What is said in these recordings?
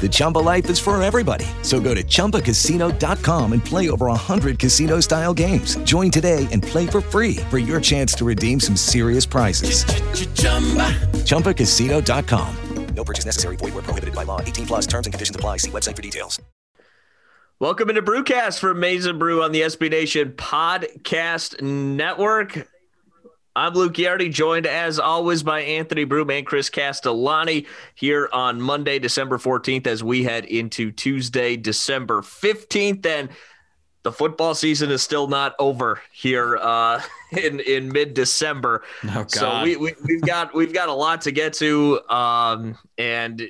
The Chumba life is for everybody. So go to ChumbaCasino.com and play over 100 casino style games. Join today and play for free for your chance to redeem some serious prizes. ChumbaCasino.com. No purchase necessary. Void where prohibited by law. 18 plus terms and conditions apply. See website for details. Welcome into Brewcast for Maize n Brew on the SB Nation Podcast Network. I'm Luke Yardy, joined as always by Anthony Broome and Chris Castellani here on Monday, December 14th, as we head into Tuesday, December 15th. And the football season is still not over here uh, in in mid December. Oh, so we, we we've got we've got a lot to get to, um, and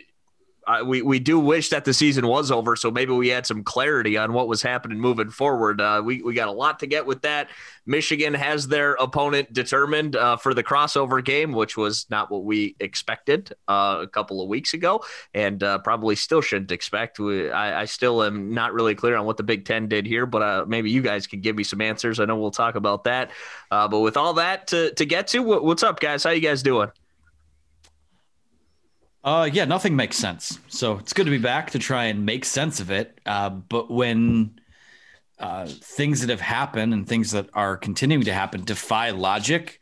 uh, we we do wish that the season was over, so maybe we had some clarity on what was happening moving forward. Uh, we we got a lot to get with that. Michigan has their opponent determined uh, for the crossover game, which was not what we expected uh, a couple of weeks ago, and uh, probably still shouldn't expect. We, I, I, still am not really clear on what the Big Ten did here, but uh, maybe you guys can give me some answers. I know we'll talk about that. but with all that to to get to, what's up, guys? How you guys doing? Uh, yeah, nothing makes sense. So it's good to be back to try and make sense of it. Uh, but when uh, things that have happened and things that are continuing to happen defy logic,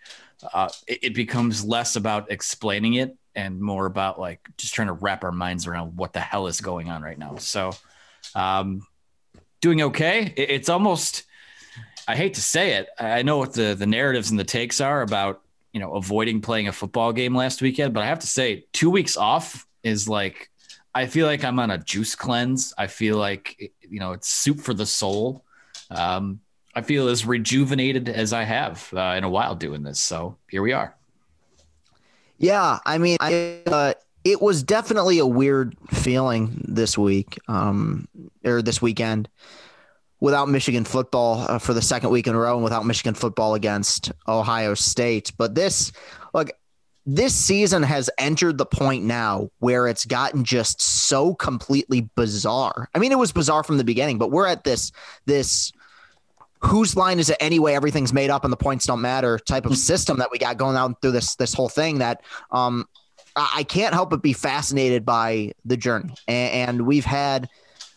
uh, it, it becomes less about explaining it and more about like just trying to wrap our minds around what the hell is going on right now. So, um, doing okay. It, it's almost, I hate to say it. I know what the the narratives and the takes are about you know, avoiding playing a football game last weekend. But I have to say, two weeks off is like, I feel like I'm on a juice cleanse. I feel like, you know, it's soup for the soul. Um, I feel as rejuvenated as I have uh, in a while doing this. So here we are. Yeah. I mean, I, uh, it was definitely a weird feeling this week um, or this weekend without Michigan football uh, for the second week in a row and without Michigan football against Ohio State. But this, look, this season has entered the point now where it's gotten just so completely bizarre. I mean, it was bizarre from the beginning, but we're at this this whose line is it anyway? Everything's made up and the points don't matter type of system that we got going on through this this whole thing. That um, I can't help but be fascinated by the journey, and, and we've had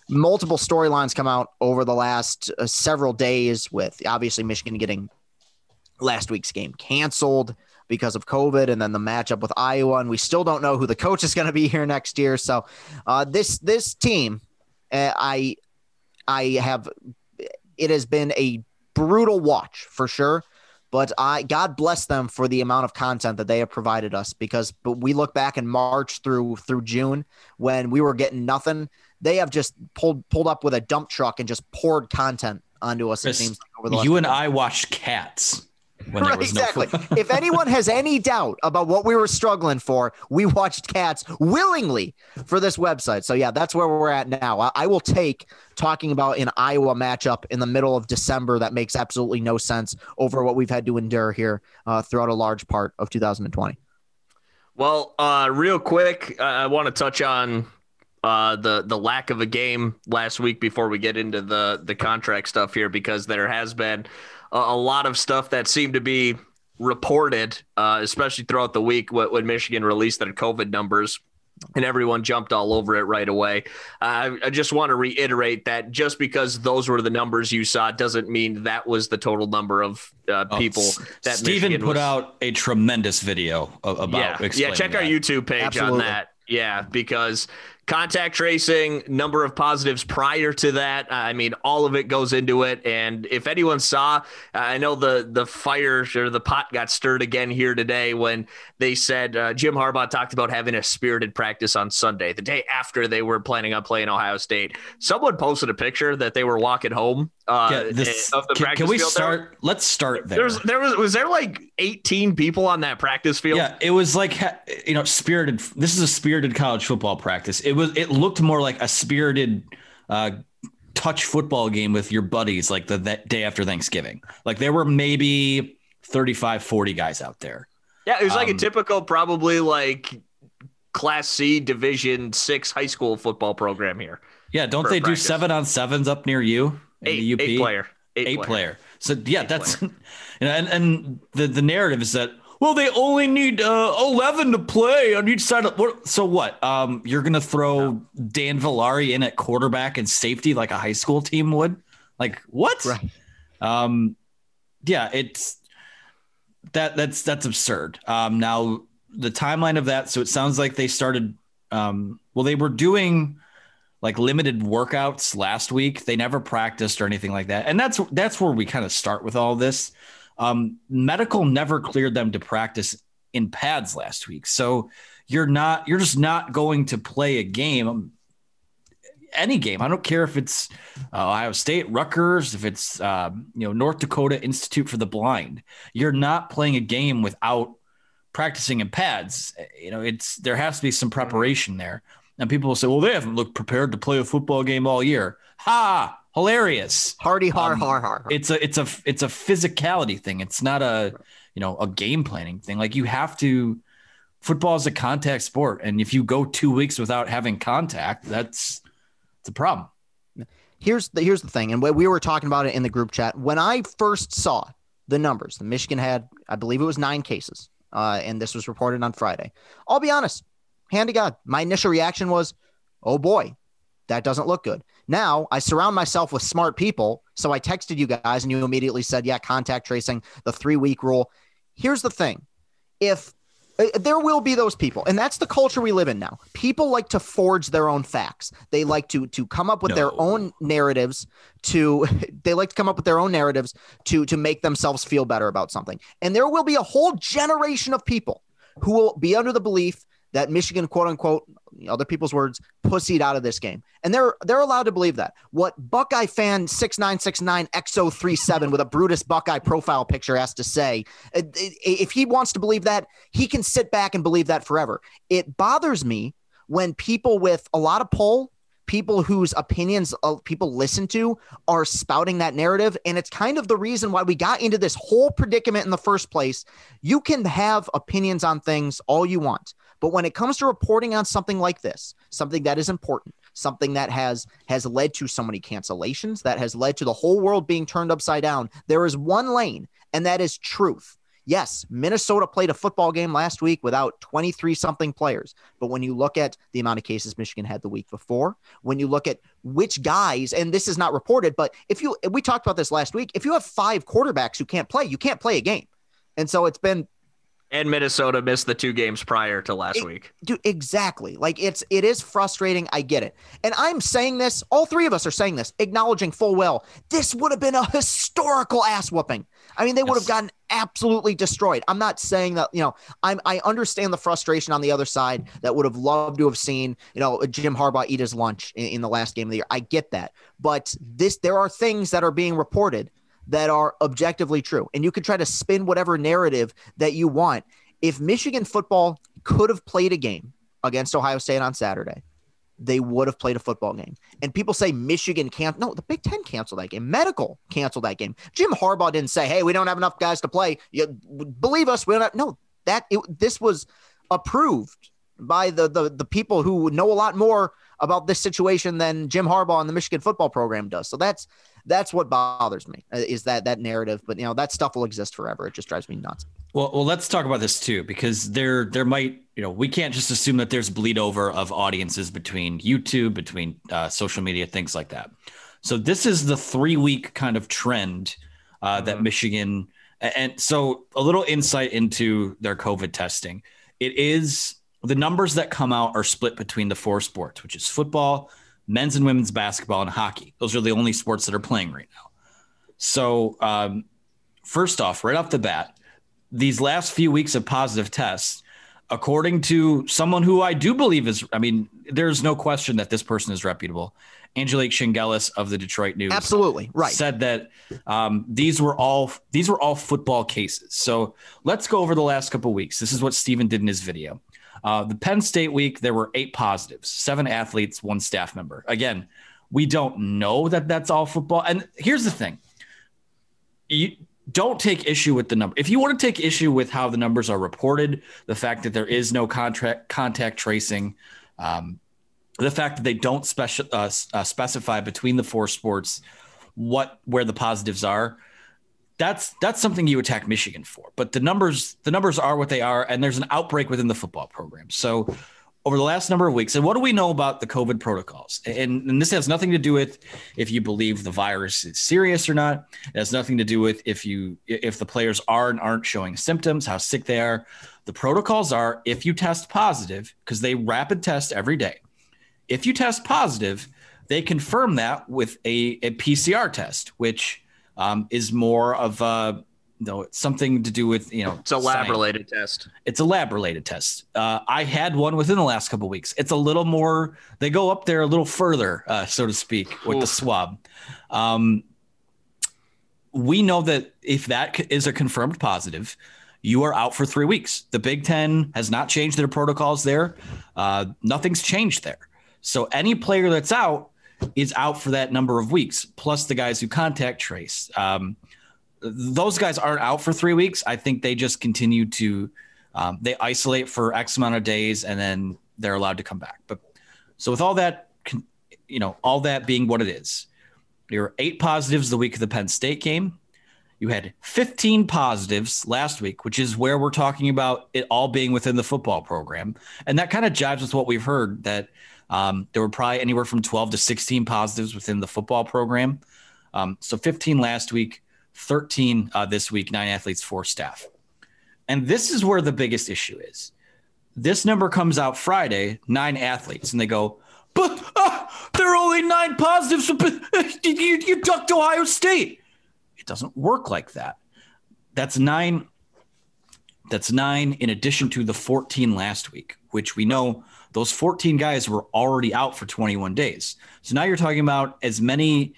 multiple storylines come out over the last uh, several days with obviously Michigan getting last week's game canceled because of COVID and then the matchup with Iowa. And we still don't know who the coach is going to be here next year. So uh, this, this team, uh, I, I have, it has been a brutal watch for sure. But I, God bless them for the amount of content that they have provided us because but we look back in March through through June when we were getting nothing they have just pulled pulled up with a dump truck and just poured content onto us. Chris, it seems like over the you and I watched Cats. when there Right, was no exactly. football. if anyone has any doubt about what we were struggling for, we watched Cats willingly for this website. So yeah, that's where we're at now. I, I will take talking about an Iowa matchup in the middle of December that makes absolutely no sense over what we've had to endure here uh, throughout a large part of 2020. Well, uh, real quick, uh, I want to touch on uh, the the lack of a game last week before we get into the the contract stuff here because there has been a, a lot of stuff that seemed to be reported, uh, especially throughout the week when, when Michigan released their COVID numbers. And everyone jumped all over it right away. Uh, I just want to reiterate that just because those were the numbers you saw doesn't mean that was the total number of uh, Oh, people S- that Steven Michigan put was- out a tremendous video about yeah, yeah. explaining Check our. YouTube page Absolutely. on that. Yeah, because contact tracing, number of positives prior to that, I mean, all of it goes into it. And if anyone saw, I know the the fire or the pot got stirred again here today when they said uh, Jim Harbaugh talked about having a spirited practice on Sunday, the day after they were planning on playing Ohio State. Someone posted a picture that they were walking home uh, Yeah, this, of the can, practice can we field. There- start? Let's start there. There's there was was there like 18 people on that practice field? Yeah, it was like you know, spirited. This is a spirited college football practice. It was. It looked more like a spirited uh, touch football game with your buddies, like the that day after Thanksgiving. Like there were maybe 35, 40 guys out there. Yeah, it was like a Um, typical, probably like Class C Division Six high school football program here. Yeah, don't they do seven on sevens up near you? in Eight, the UP? eight player, eight, eight player. player. So yeah, that's you know, and and the the narrative is that well they only need uh, eleven to play on each side of what. So what? Um, you're gonna throw Dan Villari in at quarterback and safety like a high school team would? Like what? Right. Um, yeah, it's that that's that's absurd. Um, now the timeline of that. So it sounds like they started. Um, well, they were doing like limited workouts last week. They never practiced or anything like that, and that's that's where we kind of start with all this. Um, medical never cleared them to practice in pads last week, so you're not you're just not going to play a game. um, Any game, I don't care if it's uh, Ohio State, Rutgers, if it's um, you know North Dakota Institute for the Blind. You're not playing a game without practicing in pads. You know, it's there has to be some preparation there. And people will say, "Well, they haven't looked prepared to play a football game all year." Ha! Hilarious. Hardy har Um, har har. It's a it's a it's a physicality thing. It's not a you know a game planning thing. Like you have to. Football is a contact sport, and if you go two weeks without having contact, that's it's a problem. here's the here's the thing, and we we were talking about it in the group chat. When I first saw the numbers, the Michigan had, I believe it was nine cases, uh, and this was reported on Friday. I'll be honest, hand to God, my initial reaction was, "Oh boy, that doesn't look good." Now I surround myself with smart people, so I texted you guys, and you immediately said, "Yeah, contact tracing, the three week rule." Here's the thing: if uh, there will be those people and that's the culture we live in now. People like to forge their own facts. They like to to come up with their own narratives to they like to come up with their own narratives to to make themselves feel better about something. And there will be a whole generation of people who will be under the belief that michigan quote unquote other people's words pussied out of this game and they're they're allowed to believe that what buckeye fan 6969 xo37 with a brutus buckeye profile picture has to say if he wants to believe that, he can sit back and believe that forever. It bothers me when people with a lot of pull, people whose opinions uh, people listen to, are spouting that narrative. And it's kind of the reason why we got into this whole predicament in the first place. You can have opinions on things all you want. But when it comes to reporting on something like this, something that is important, something that has has led to so many cancellations, that has led to the whole world being turned upside down, there is one lane, and that is truth. Yes, Minnesota played a football game last week without 23 something players. But when you look at the amount of cases Michigan had the week before, when you look at which guys, and this is not reported, but if you, we talked about this last week, if you have five quarterbacks who can't play, you can't play a game. And so it's been And Minnesota missed the two games prior to last It- week. dude exactly. Like it's it is frustrating. I get it. And i'm saying this all three of us are saying this acknowledging full well this would have been a historical ass whooping. I mean they would have gotten absolutely destroyed. I'm not saying that you know i'm i understand the frustration on the other side that would have loved to have seen you know jim harbaugh eat his lunch in, in the last game of the year. I get that. But this there are things that are being reported that are objectively true. And you can try to spin whatever narrative that you want. If Michigan football could have played a game against Ohio State on Saturday, they would have played a football game. And people say Michigan can't. No, the Big Ten canceled that game. Medical canceled that game. Jim Harbaugh didn't say, "Hey, we don't have enough guys to play." You, believe us, we don't. Have, no, that it, this was approved by the, the the people who know a lot more about this situation than Jim Harbaugh and the Michigan football program does. So that's that's what bothers me uh, is that that narrative. But you know that stuff will exist forever. It just drives me nuts. Well, well, let's talk about this too because there there might you know we can't just assume that there's bleed over of audiences between YouTube, between uh, social media, things like that. So this is the three week kind of trend uh, mm-hmm. that Michigan and so a little insight into their COVID testing. It is the numbers that come out are split between the four sports, which is football, men's and women's basketball, and hockey. Those are the only sports that are playing right now. So, um, first off, right off the bat, these last few weeks of positive tests, according to someone who I do believe is, I mean, there's no question that this person is reputable. Angelique Chengelis of the Detroit News, absolutely right, said that um, these were all these were all football cases. So let's go over the last couple weeks. This is what Stephen did in his video. Uh, the Penn State week, there were eight positives, seven athletes, one staff member. Again, we don't know that that's all football. And here's the thing you don't take issue with the number. If you want to take issue with how the numbers are reported, the fact that there is no contract contact tracing, um, the fact that they don't uh, uh, specify between the four sports what where the positives are that's that's something you attack Michigan for. But the numbers the numbers are what they are, and there's an outbreak within the football program. So over the last number of weeks, and what do we know about the COVID protocols? And, and this has nothing to do with if you believe the virus is serious or not. It has nothing to do with if you if the players are and aren't showing symptoms, how sick they are. The protocols are if you test positive, because they rapid test every day. If you test positive, they confirm that with a, a PCR test, which um, is more of a you know, something to do with you know it's a lab science. related test. It's a lab related test. Uh, i had one within the last couple weeks. It's a little more they go up there a little further uh, so to speak with Oof. the swab. Um, we know that if that is a confirmed positive you are out for three weeks. The big ten has not changed their protocols there. Uh, nothing's changed there. So any player that's out is out for that number of weeks, plus the guys who contact trace. Um, those guys aren't out for three weeks. I think they just continue to um, they isolate for X amount of days and then they're allowed to come back. But so with all that, you know, all that being what it is, there were eight positives the week of the Penn State game. You had 15 positives last week, which is where we're talking about it all being within the football program. And that kind of jives with what we've heard that um, there were probably anywhere from 12 to 16 positives within the football program. Um, so 15 last week, 13 uh, this week, nine athletes, four staff. And this is where the biggest issue is. This number comes out Friday, nine athletes, and they go, but uh, there are only nine positives. But you, you ducked Ohio State. It doesn't work like that. That's nine. That's nine in addition to the 14 last week, which we know those 14 guys were already out for 21 days. So now you're talking about as many,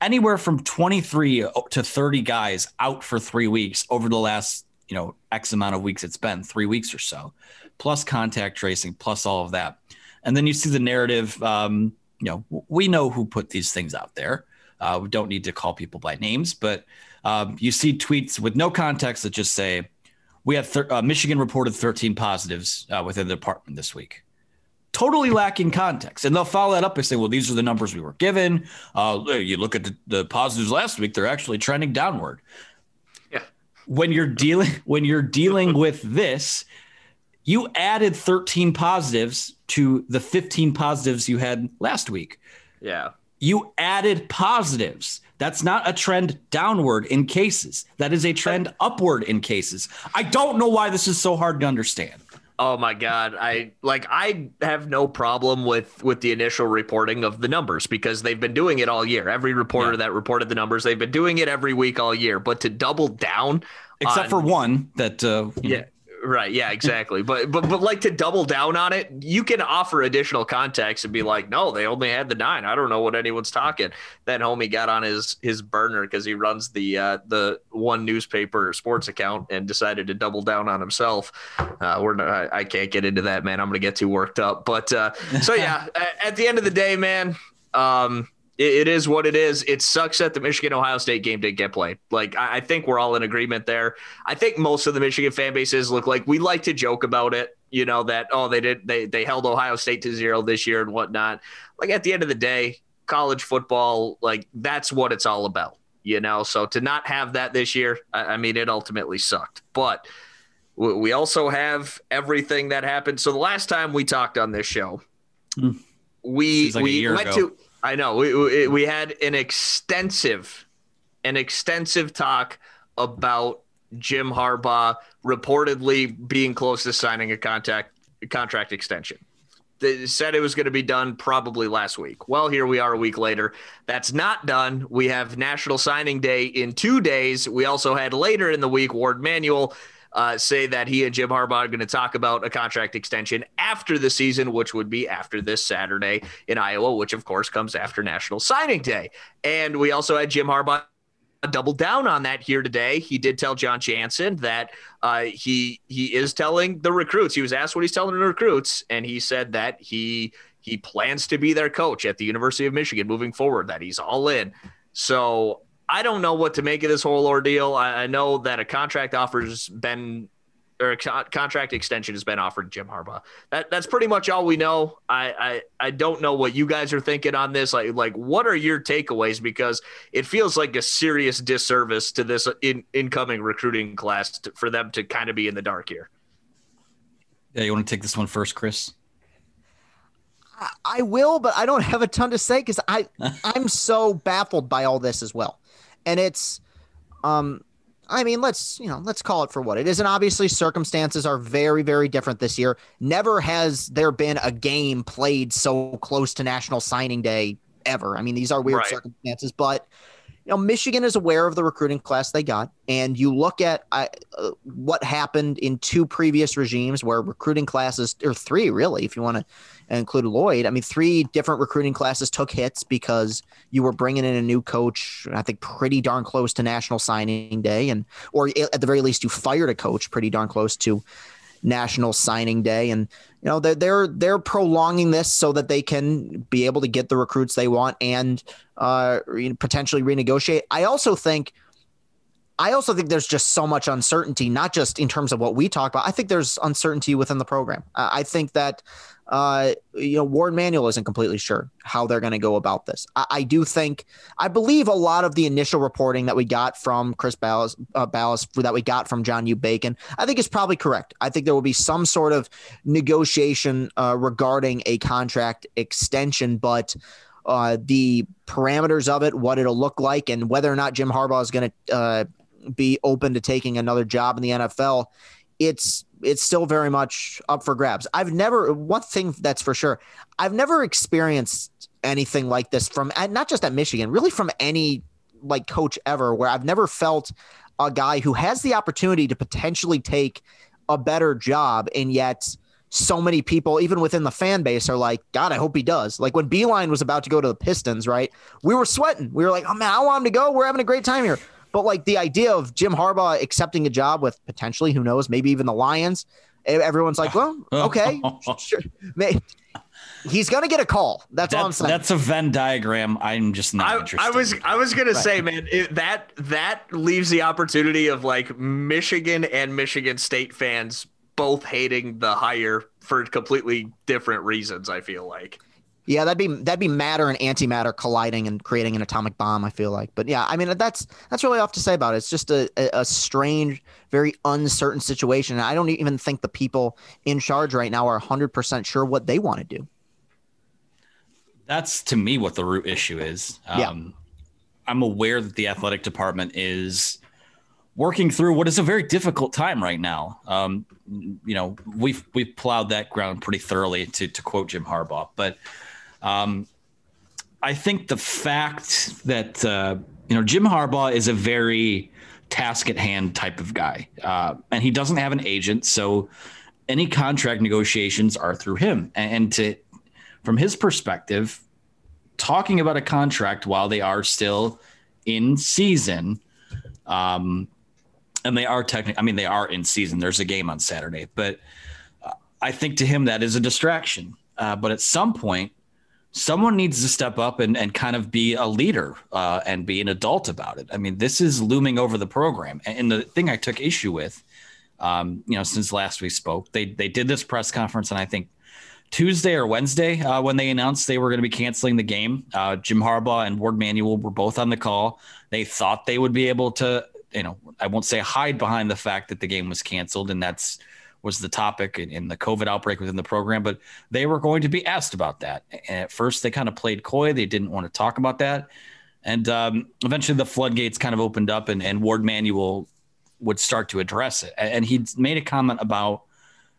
anywhere from 23 to 30 guys out for three weeks over the last, you know, X amount of weeks it's been, three weeks or so, plus contact tracing, plus all of that. And then you see the narrative. Um, you know, we know who put these things out there. Uh, we don't need to call people by names, but um, you see tweets with no context that just say, we have thir- uh, Michigan reported 13 positives uh, within the department this week totally lacking context. And they'll follow that up by saying, well, these are the numbers we were given. Uh, you look at the, the positives last week, they're actually trending downward. Yeah. When you're dealing when you're dealing with this, you added 13 positives to the 15 positives you had last week. Yeah. You added positives. That's not a trend downward in cases. That is a trend upward in cases. I don't know why this is so hard to understand. Oh my god, I like I have no problem with with the initial reporting of the numbers because they've been doing it all year. Every reporter yeah. that reported the numbers, they've been doing it every week all year. But to double down, except on, for one that uh, yeah, Right. Yeah, exactly. but but but like to double down on it, you can offer additional context and be like, no, they only had the nine. I don't know what anyone's talking. Then homie got on his his burner because he runs the uh, the one newspaper sports account and decided to double down on himself. Uh, we're not, I, I can't get into that, man. I'm gonna get too worked up. But uh, so yeah, at the end of the day, man. Um, it is what it is. It sucks that the Michigan Ohio State game didn't get played. Like I think we're all in agreement there. I think most of the Michigan fan bases look like we like to joke about it. You know that oh they did they they held Ohio State to zero this year and whatnot. Like at the end of the day, college football like that's what it's all about. You know, so to not have that this year, I, I mean, it ultimately sucked. But we also have everything that happened. So the last time we talked on this show, mm. we like we went ago. to I know we we had an extensive, an extensive talk about Jim Harbaugh reportedly being close to signing a contact contract extension. They said it was going to be done probably last week. Well, here we are a week later. That's not done. We have National Signing Day in two days. We also had later in the week Warde Manuel uh, say that he and Jim Harbaugh are going to talk about a contract extension after the season, which would be after this Saturday in Iowa, which of course comes after National Signing Day. And we also had Jim Harbaugh double down on that here today. He did tell Jon Jansen that uh, he he is telling the recruits. He was asked what he's telling the recruits, and he said that he he plans to be their coach at the University of Michigan moving forward. That he's all in. So I don't know what to make of this whole ordeal. I, I know that a contract offer's been or a co- contract extension has been offered to Jim Harbaugh. That that's pretty much all we know. I, I I don't know what you guys are thinking on this. Like like what are your takeaways? Because it feels like a serious disservice to this in, incoming recruiting class to, for them to kind of be in the dark here. Yeah, you want to take this one first, Chris? I will, but I don't have a ton to say because I I'm so baffled by all this as well and it's um I mean, let's you know, let's call it for what it is. And obviously, circumstances are very, very different this year. Never has there been a game played so close to National Signing Day ever. I mean, these are weird right. circumstances, but you know, Michigan is aware of the recruiting class they got, and you look at uh, what happened in two previous regimes where recruiting classes, or three really, if you want to include Lloyd. I mean, three different recruiting classes took hits because you were bringing in a new coach. I think pretty darn close to National Signing Day, and or at the very least, you fired a coach pretty darn close to National Signing Day, and you know they're they're they're prolonging this so that they can be able to get the recruits they want and uh, potentially renegotiate. I also think. I also think there's just so much uncertainty, not just in terms of what we talk about. I think there's uncertainty within the program. I think that uh, you know, Warde Manuel isn't completely sure how they're going to go about this. I, I, do think, I believe a lot of the initial reporting that we got from Chris Balas, uh, Balas that we got from John U. Bacon, I think is probably correct. I think there will be some sort of negotiation uh, regarding a contract extension, but uh, the parameters of it, what it'll look like, and whether or not Jim Harbaugh is going to uh, be open to taking another job in the NFL, it's it's still very much up for grabs. I've never one thing that's for sure. I've never experienced anything like this from not just at Michigan, really from any like coach ever where I've never felt a guy who has the opportunity to potentially take a better job and yet so many people, even within the fan base, are like, God, I hope he does. Like when Beilein was about to go to the Pistons, right? We were sweating. We were like, oh man, I want him to go. We're having a great time here. But like the idea of Jim Harbaugh accepting a job with potentially, who knows, maybe even the Lions, everyone's like, well, okay, sure. He's gonna get a call. That's, that's all I'm saying. That's a Venn diagram. I'm just not I, interested. I was I was gonna right. say, man, it, that that leaves the opportunity of like Michigan and Michigan State fans both hating the hire for completely different reasons. I feel like. Yeah, that'd be that'd be matter and antimatter colliding and creating an atomic bomb. I feel like, but yeah, I mean that's that's really all to say about it. It's just a, a, strange, very uncertain situation. And I don't even think the people in charge right now are 100 percent sure what they want to do. That's to me what the root issue is. Um, yeah. I'm aware that the athletic department is working through what is a very difficult time right now. Um, you know, we've we've plowed that ground pretty thoroughly to to quote Jim Harbaugh, but um, I think the fact that uh, you know Jim Harbaugh is a very task at hand type of guy. Uh, and he doesn't have an agent. So any contract negotiations are through him. And to, from his perspective, talking about a contract while they are still in season, um, and they are technically, I mean, they are in season. There's a game on Saturday, but uh, I think to him that is a distraction. Uh, but at some point, someone needs to step up and, and kind of be a leader uh, and be an adult about it. I mean, this is looming over the program. And the thing I took issue with, um, you know, since last we spoke, they they did this press conference, and I think Tuesday or Wednesday uh, when they announced they were going to be canceling the game. Uh, Jim Harbaugh and Warde Manuel were both on the call. They thought they would be able to, you know, I won't say hide behind the fact that the game was canceled, and that's was the topic in, in, the COVID outbreak within the program, but they were going to be asked about that. And at first, they kind of played coy; they didn't want to talk about that. And um, eventually, the floodgates kind of opened up, and, and Warde Manuel would start to address it. And he made a comment about,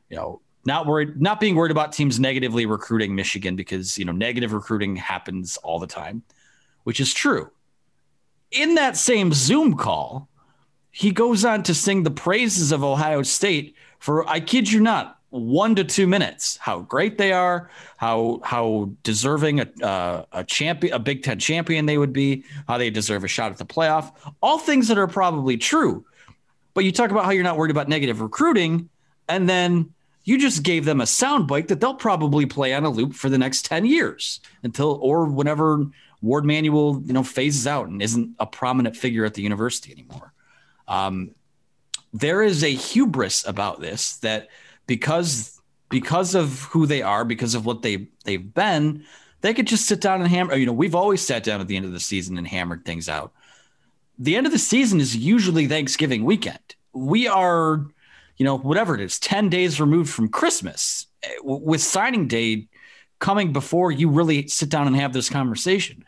you know, not worried, not being worried about teams negatively recruiting Michigan because you know negative recruiting happens all the time, which is true. In that same Zoom call, he goes on to sing the praises of Ohio State for I kid you not, one to two minutes. How great they are, how how deserving a uh, a champion, a Big Ten champion they would be, how they deserve a shot at the playoff. All things that are probably true. But you talk about how you're not worried about negative recruiting, and then you just gave them a soundbite that they'll probably play on a loop for the next 10 years until or whenever Warde Manuel, you know, phases out and isn't a prominent figure at the university anymore. Um, there is a hubris about this that because because of who they are, because of what they they've been, they could just sit down and hammer. You know, we've always sat down at the end of the season and hammered things out. The end of the season is usually Thanksgiving weekend. We are, you know, whatever it is, ten days removed from Christmas, eh, with signing day coming before you really sit down and have this conversation.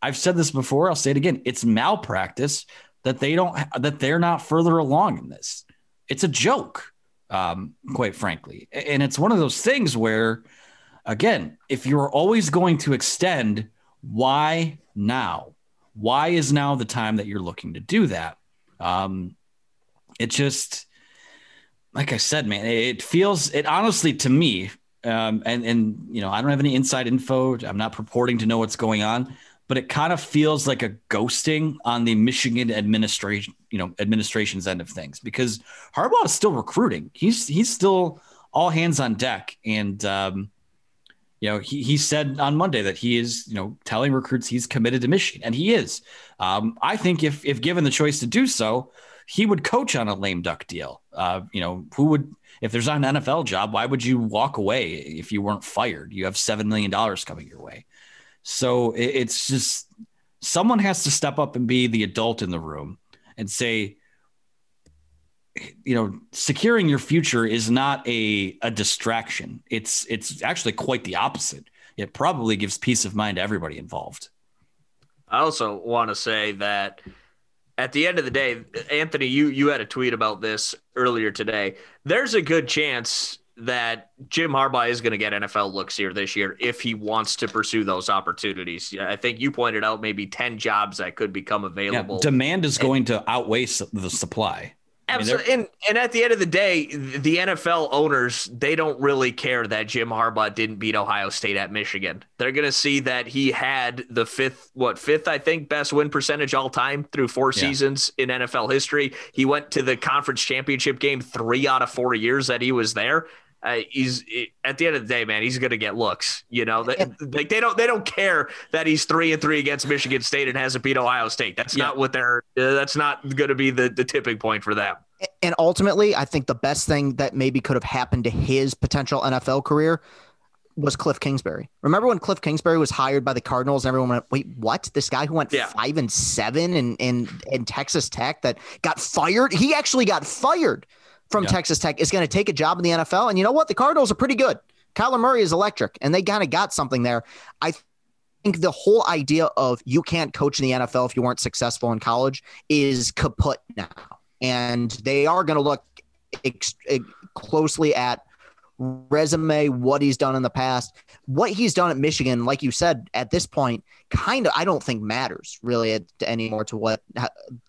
I've said this before. I'll say it again. It's malpractice that they don't that they're not further along in this. It's a joke, um, quite frankly, and it's one of those things where, again, if you're always going to extend, why now? Why is now the time that you're looking to do that? Um, it just, like I said, man, it feels it honestly to me, um, and and you know, I don't have any inside info. I'm not purporting to know what's going on but it kind of feels like a ghosting on the Michigan administration, you know, administration's end of things because Harbaugh is still recruiting. He's he's still all hands on deck, and um, you know, he he said on Monday that he is, you know, telling recruits he's committed to Michigan, and he is. Um, I think if if given the choice to do so, he would coach on a lame duck deal. Uh, you know, who would if there's not an NFL job, why would you walk away if you weren't fired? You have seven million dollars coming your way. So it's just someone has to step up and be the adult in the room and say, you know, securing your future is not a, a distraction. It's it's actually quite the opposite. It probably gives peace of mind to everybody involved. I also want to say that at the end of the day, Anthony, you you had a tweet about this earlier today. There's a good chance that Jim Harbaugh is going to get NFL looks here this year if he wants to pursue those opportunities. I think you pointed out maybe 10 jobs that could become available. Yeah, demand is going to outweigh the supply. Absolutely. I mean, and, and at the end of the day, the NFL owners, they don't really care that Jim Harbaugh didn't beat Ohio State at Michigan. They're going to see that he had the fifth, what, fifth, I think, best win percentage all time through four yeah. seasons in NFL history. He went to the conference championship game three out of four years that he was there uh, he's at the end of the day, man, he's going to get looks. You know, they, like they don't they don't care that he's three and three against Michigan State and hasn't beat Ohio State. That's yeah. not what they're. Uh, that's not going to be the the tipping point for them. And ultimately, I think the best thing that maybe could have happened to his potential NFL career was Cliff Kingsbury. Remember when Cliff Kingsbury was hired by the Cardinals and everyone went, wait, what? This guy who went yeah. five and seven in, in, in Texas Tech that got fired? He actually got fired from yeah. Texas Tech is going to take a job in the NFL. And you know what? The Cardinals are pretty good. Kyler Murray is electric, and they kind of got something there. I think the whole idea of you can't coach in the NFL if you weren't successful in college is kaput now. And they are going to look ex- eh, closely at resume, what he's done in the past, what he's done at Michigan, like you said, at this point, kind of I don't think matters really anymore to what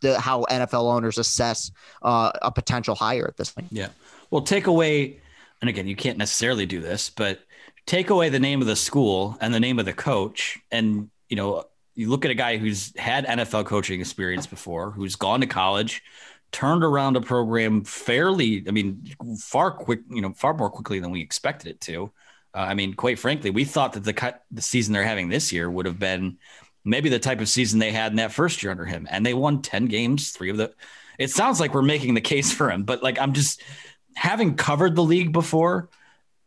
the how NFL owners assess uh, a potential hire at this point. Yeah. Well, take away, and again, you can't necessarily do this, but take away the name of the school and the name of the coach, and you know, you look at a guy who's had NFL coaching experience before, who's gone to college, turned around a program fairly, I mean, far quick, you know, far more quickly than we expected it to. Uh, I mean, quite frankly, we thought that the cut, the season they're having this year would have been maybe the type of season they had in that first year under him, and they won ten games, three of the. It sounds like we're making the case for him, but like I'm just having covered the league before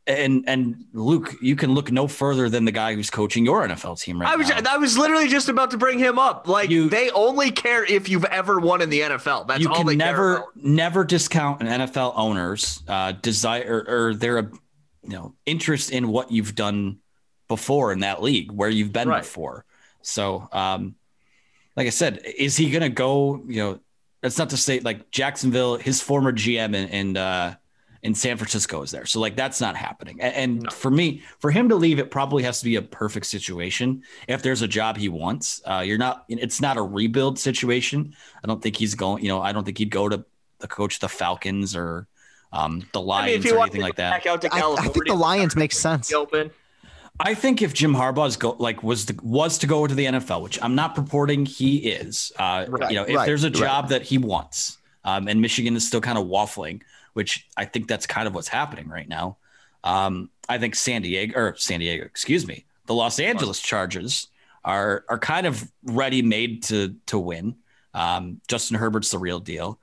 and and Luke, you can look no further than the guy who's coaching your NFL team right I was now. I was literally just about to bring him up. Like you, they only care if you've ever won in the NFL. That's you all can they never care never discount an NFL owner's uh, desire or, or their you know interest in what you've done before in that league where you've been right. before. So, um, like I said, is he going to go? You know, that's not to say like Jacksonville, his former GM and, and uh, in San Francisco is there. So like that's not happening. And, and no. for me, for him to leave, it probably has to be a perfect situation. If there's a job he wants, uh, you're not. It's not a rebuild situation. I don't think he's going. You know, I don't think he'd go to the coach the Falcons or um, the Lions I mean, or anything like that. I, I, think the Lions make sense. Open. I think if Jim Harbaugh's go like was the, was to go to the NFL, which I'm not purporting he is, uh, right, you know, if right, there's a job right. that he wants, um, and Michigan is still kind of waffling, which I think that's kind of what's happening right now. Um, I think San Diego or San Diego, excuse me, the Los Angeles Chargers are are kind of ready made to to win. Um, Justin Herbert's the real deal.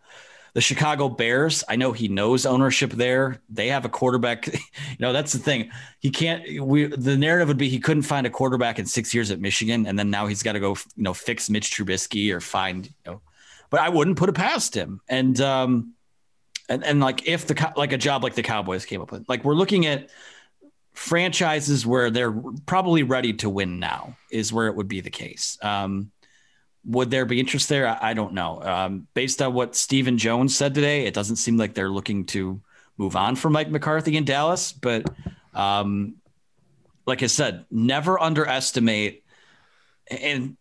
The Chicago Bears, I know he knows ownership there. They have a quarterback. You know, that's the thing. He can't. We the narrative would be he couldn't find a quarterback in six years at Michigan, and then now he's got to go, you know, fix Mitch Trubisky or find, you know. But I wouldn't put it past him. And um, and and like if the like a job like the Cowboys came up with, like we're looking at franchises where they're probably ready to win now is where it would be the case. Um, would there be interest there? I, I don't know. Um, based on what Stephen Jones said today, it doesn't seem like they're looking to move on from Mike McCarthy in Dallas. But um, like I said, never underestimate. And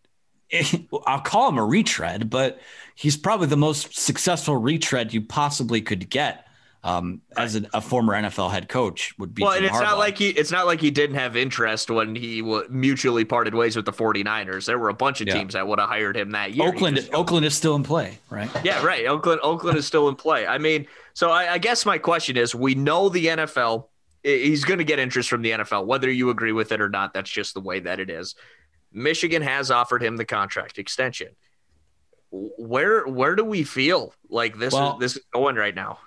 I'll call him a retread, but he's probably the most successful retread you possibly could get um, as a, a, former NFL head coach would be. Well, Jim and it's Harbaugh. not like he it's not like he didn't have interest when he w- mutually parted ways with the 49ers. There were a bunch of yeah. teams that would have hired him that year. Oakland Oakland is still in play, right? Yeah, right. Oakland Oakland is still in play. I mean, so I, I guess my question is, we know the NFL. He's going to get interest from the NFL, whether you agree with it or not. That's just the way that it is. Michigan has offered him the contract extension. Where where do we feel like this well, is this is going right now?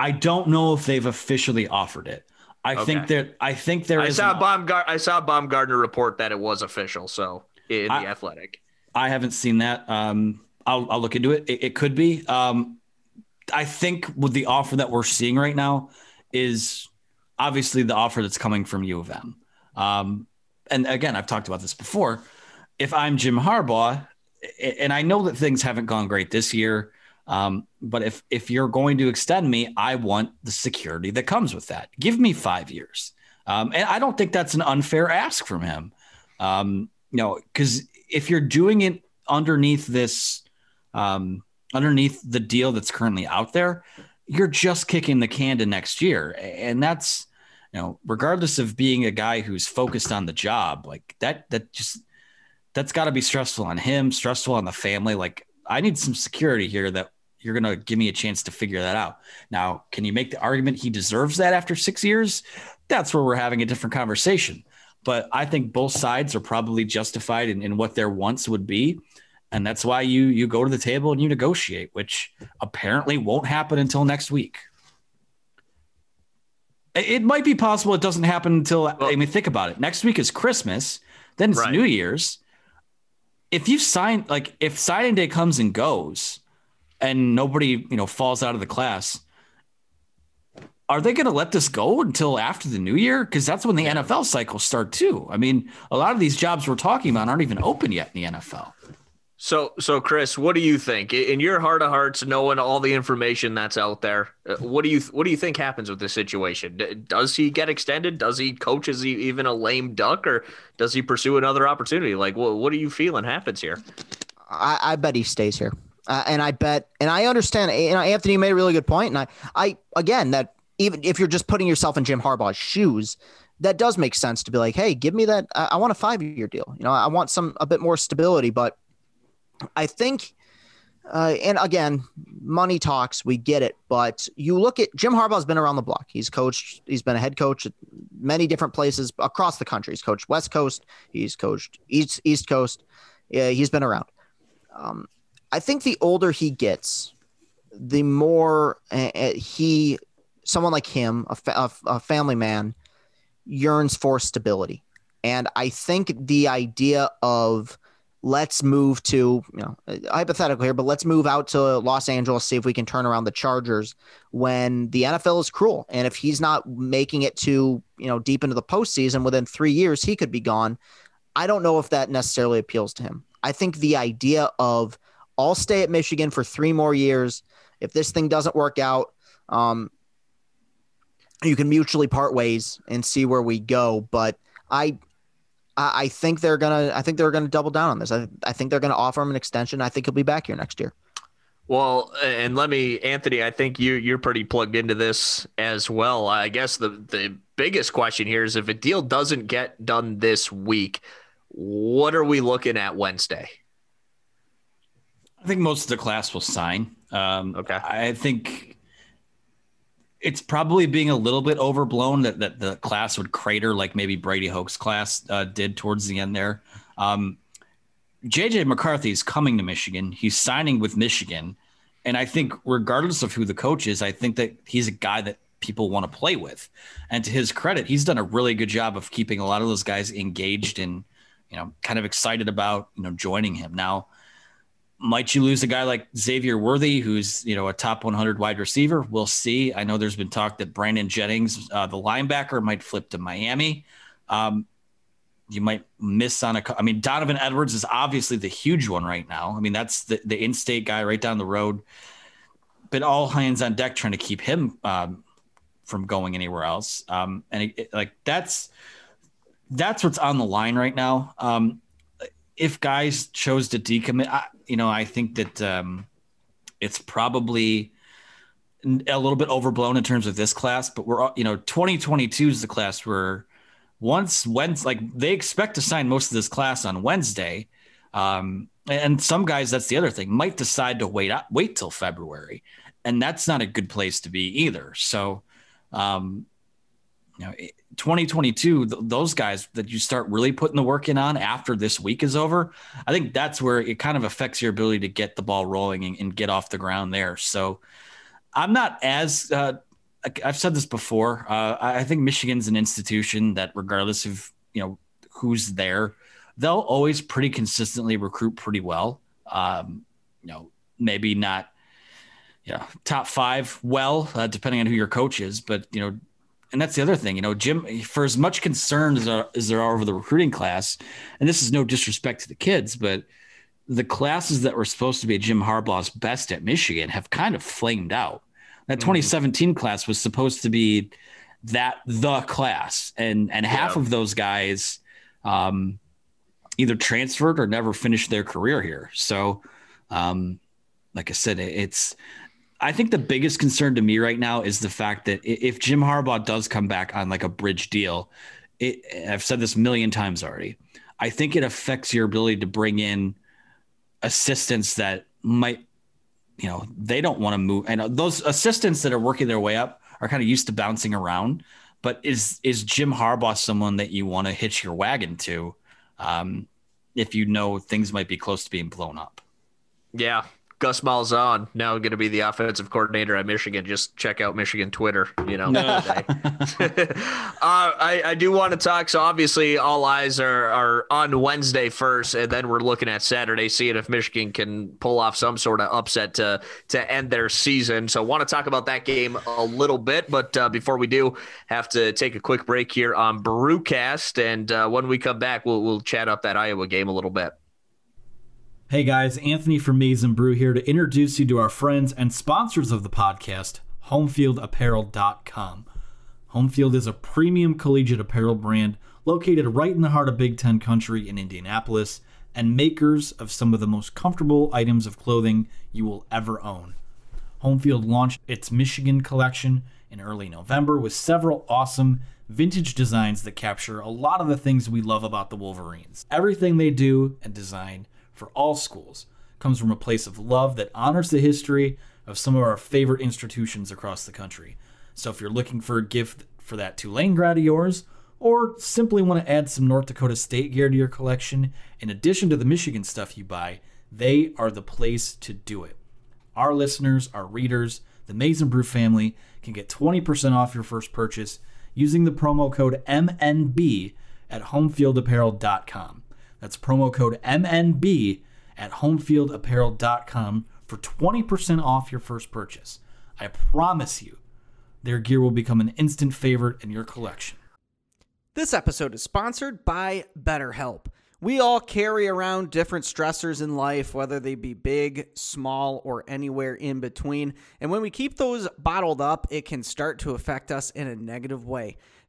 I don't know if they've officially offered it. I okay. think that I think there I is. Saw Baumgart, I saw Baumgardner report that it was official. So in I, the Athletic, I haven't seen that. Um, I'll, I'll look into it. It, it could be. Um, I think with the offer that we're seeing right now is obviously the offer that's coming from U of M. Um, and again, I've talked about this before. If I'm Jim Harbaugh, and I know that things haven't gone great this year, um, but if if you're going to extend me, I want the security that comes with that. Give me five years, um, and I don't think that's an unfair ask from him. Um, you know, because if you're doing it underneath this, um, underneath the deal that's currently out there, you're just kicking the can to next year, and that's you know, regardless of being a guy who's focused on the job, like that, that just, that's got to be stressful on him, stressful on the family. Like, I need some security here that you're going to give me a chance to figure that out. Now, can you make the argument he deserves that after six years? That's where we're having a different conversation. But I think both sides are probably justified in, in what their wants would be. And that's why you you go to the table and you negotiate, which apparently won't happen until next week. It might be possible it doesn't happen until well, I mean think about it. Next week is Christmas, then it's right. New Year's. If you sign like if signing day comes and goes and nobody, you know, falls out of the class, are they going to let this go until after the new year? Because that's when the yeah. NFL cycles start too. I mean, a lot of these jobs we're talking about aren't even open yet in the NFL. So, so Chris, what do you think in your heart of hearts, knowing all the information that's out there? uh, What do you what do you think happens with this situation? Does he get extended? Does he coach as he even a lame duck, or does he pursue another opportunity? Like, what what are you feeling happens here? I, I bet he stays here. Uh, and I bet, and I understand. Know, Anthony made a really good point, and I, I again that even if you're just putting yourself in Jim Harbaugh's shoes, that does make sense to be like, hey, give me that. I, I want a five year deal. You know, I want some a bit more stability, but I think. Uh, and again, money talks, we get it. But you look at Jim Harbaugh's been around the block. He's coached, he's been a head coach at many different places across the country. He's coached West Coast, he's coached East, East Coast. Yeah, he's been around. Um, I think the older he gets, the more uh, uh, he, someone like him, a, fa- a, family man, yearns for stability. And I think the idea of let's move to, you know, uh, hypothetical here, but let's move out to Los Angeles, see if we can turn around the Chargers when the NFL is cruel. And if he's not making it to, you know, deep into the postseason within three years, he could be gone. I don't know if that necessarily appeals to him. I think the idea of I'll stay at Michigan for three more years. If this thing doesn't work out, um, you can mutually part ways and see where we go. But I, I think they're gonna. I think they're gonna double down on this. I, I think they're gonna offer him an extension. I think he'll be back here next year. Well, and let me, Anthony. I think you you're pretty plugged into this as well. I guess the the biggest question here is if a deal doesn't get done this week, what are we looking at Wednesday? I think most of the class will sign. Um, Okay. I think it's probably being a little bit overblown that, that the class would crater like maybe Brady Hoke's class uh, did towards the end there. Um, JJ McCarthy is coming to Michigan. He's signing with Michigan. And I think, regardless of who the coach is, I think that he's a guy that people want to play with. And to his credit, he's done a really good job of keeping a lot of those guys engaged and, you know, kind of excited about, you know, joining him. Now, might you lose a guy like Xavier Worthy, who's you know a top 100 wide receiver? We'll see. I know there's been talk that Brandon Jennings, uh, the linebacker, might flip to Miami. Um, you might miss on a. I mean, Donovan Edwards is obviously the huge one right now. I mean, that's the the in-state guy right down the road. But all hands on deck trying to keep him um, from going anywhere else. Um, and it, it- like that's that's what's on the line right now. Um, if guys chose to decommit, I, you know, I think that um, it's probably a little bit overblown in terms of this class. But we're, you know, 2022 is the class where once Wednesday, like they expect to sign most of this class on Wednesday. Um, and some guys, that's the other thing, might decide to wait wait till February, and that's not a good place to be either. So, um, you know, 2022, th- those guys that you start really putting the work in on after this week is over, I think that's where it kind of affects your ability to get the ball rolling and, and get off the ground there. So I'm not as, uh, I've said this before. Uh, I think Michigan's an institution that, regardless of you know who's there, they'll always pretty consistently recruit pretty well. Um, you know, maybe not, you know, top five well, uh, depending on who your coach is, but you know, and that's the other thing, you know, Jim, for as much concern as, there- as there are over the recruiting class, and this is no disrespect to the kids, but the classes that were supposed to be Jim Harbaugh's best at Michigan have kind of flamed out. That 2017 class was supposed to be that the class, and and half Yeah. of those guys um, either transferred or never finished their career here. So, um, like I said, it's I think the biggest concern to me right now is the fact that if Jim Harbaugh does come back on like a bridge deal, it, I've said this a million times already. I think it affects your ability to bring in assistants that might, you know, they don't want to move. And those assistants that are working their way up are kind of used to bouncing around. But is is Jim Harbaugh someone that you want to hitch your wagon to, um, if you know things might be close to being blown up? Yeah. Gus Malzahn now going to be the offensive coordinator at Michigan. Just check out Michigan Twitter, you know. today. uh, I, I do want to talk. So obviously, all eyes are, are on Wednesday first, and then we're looking at Saturday, seeing if Michigan can pull off some sort of upset to to end their season. So want to talk about that game a little bit, but uh, before we do, have to take a quick break here on Brewcast, and uh, when we come back, we'll we'll chat up that Iowa game a little bit. Hey guys, Anthony from Maize n Brew here to introduce you to our friends and sponsors of the podcast, HomefieldApparel.com. Homefield is a premium collegiate apparel brand located right in the heart of Big Ten country in Indianapolis and makers of some of the most comfortable items of clothing you will ever own. Homefield launched its Michigan collection in early November with several awesome vintage designs that capture a lot of the things we love about the Wolverines. Everything they do and design for all schools comes from a place of love that honors the history of some of our favorite institutions across the country. So if you're looking for a gift for that Tulane grad of yours, or simply want to add some North Dakota State gear to your collection, in addition to the Michigan stuff you buy, they are the place to do it. Our listeners, our readers, the Maize n Brew family can get 20% off your first purchase using the promo code MNB at homefieldapparel.com. That's promo code MNB at homefieldapparel.com for 20% off your first purchase. I promise you, their gear will become an instant favorite in your collection. This episode is sponsored by BetterHelp. We all carry around different stressors in life, whether they be big, small, or anywhere in between. And when we keep those bottled up, it can start to affect us in a negative way.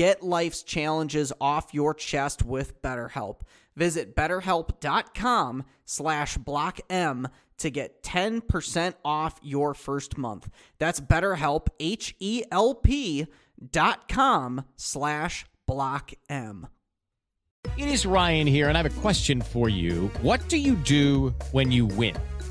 Get life's challenges off your chest with BetterHelp. Visit betterhelp.com slash blockm to get 10% off your first month. That's betterhelp, H-E-L-P dot com slash blockm. It is Ryan here, and I have a question for you. What do you do when you win?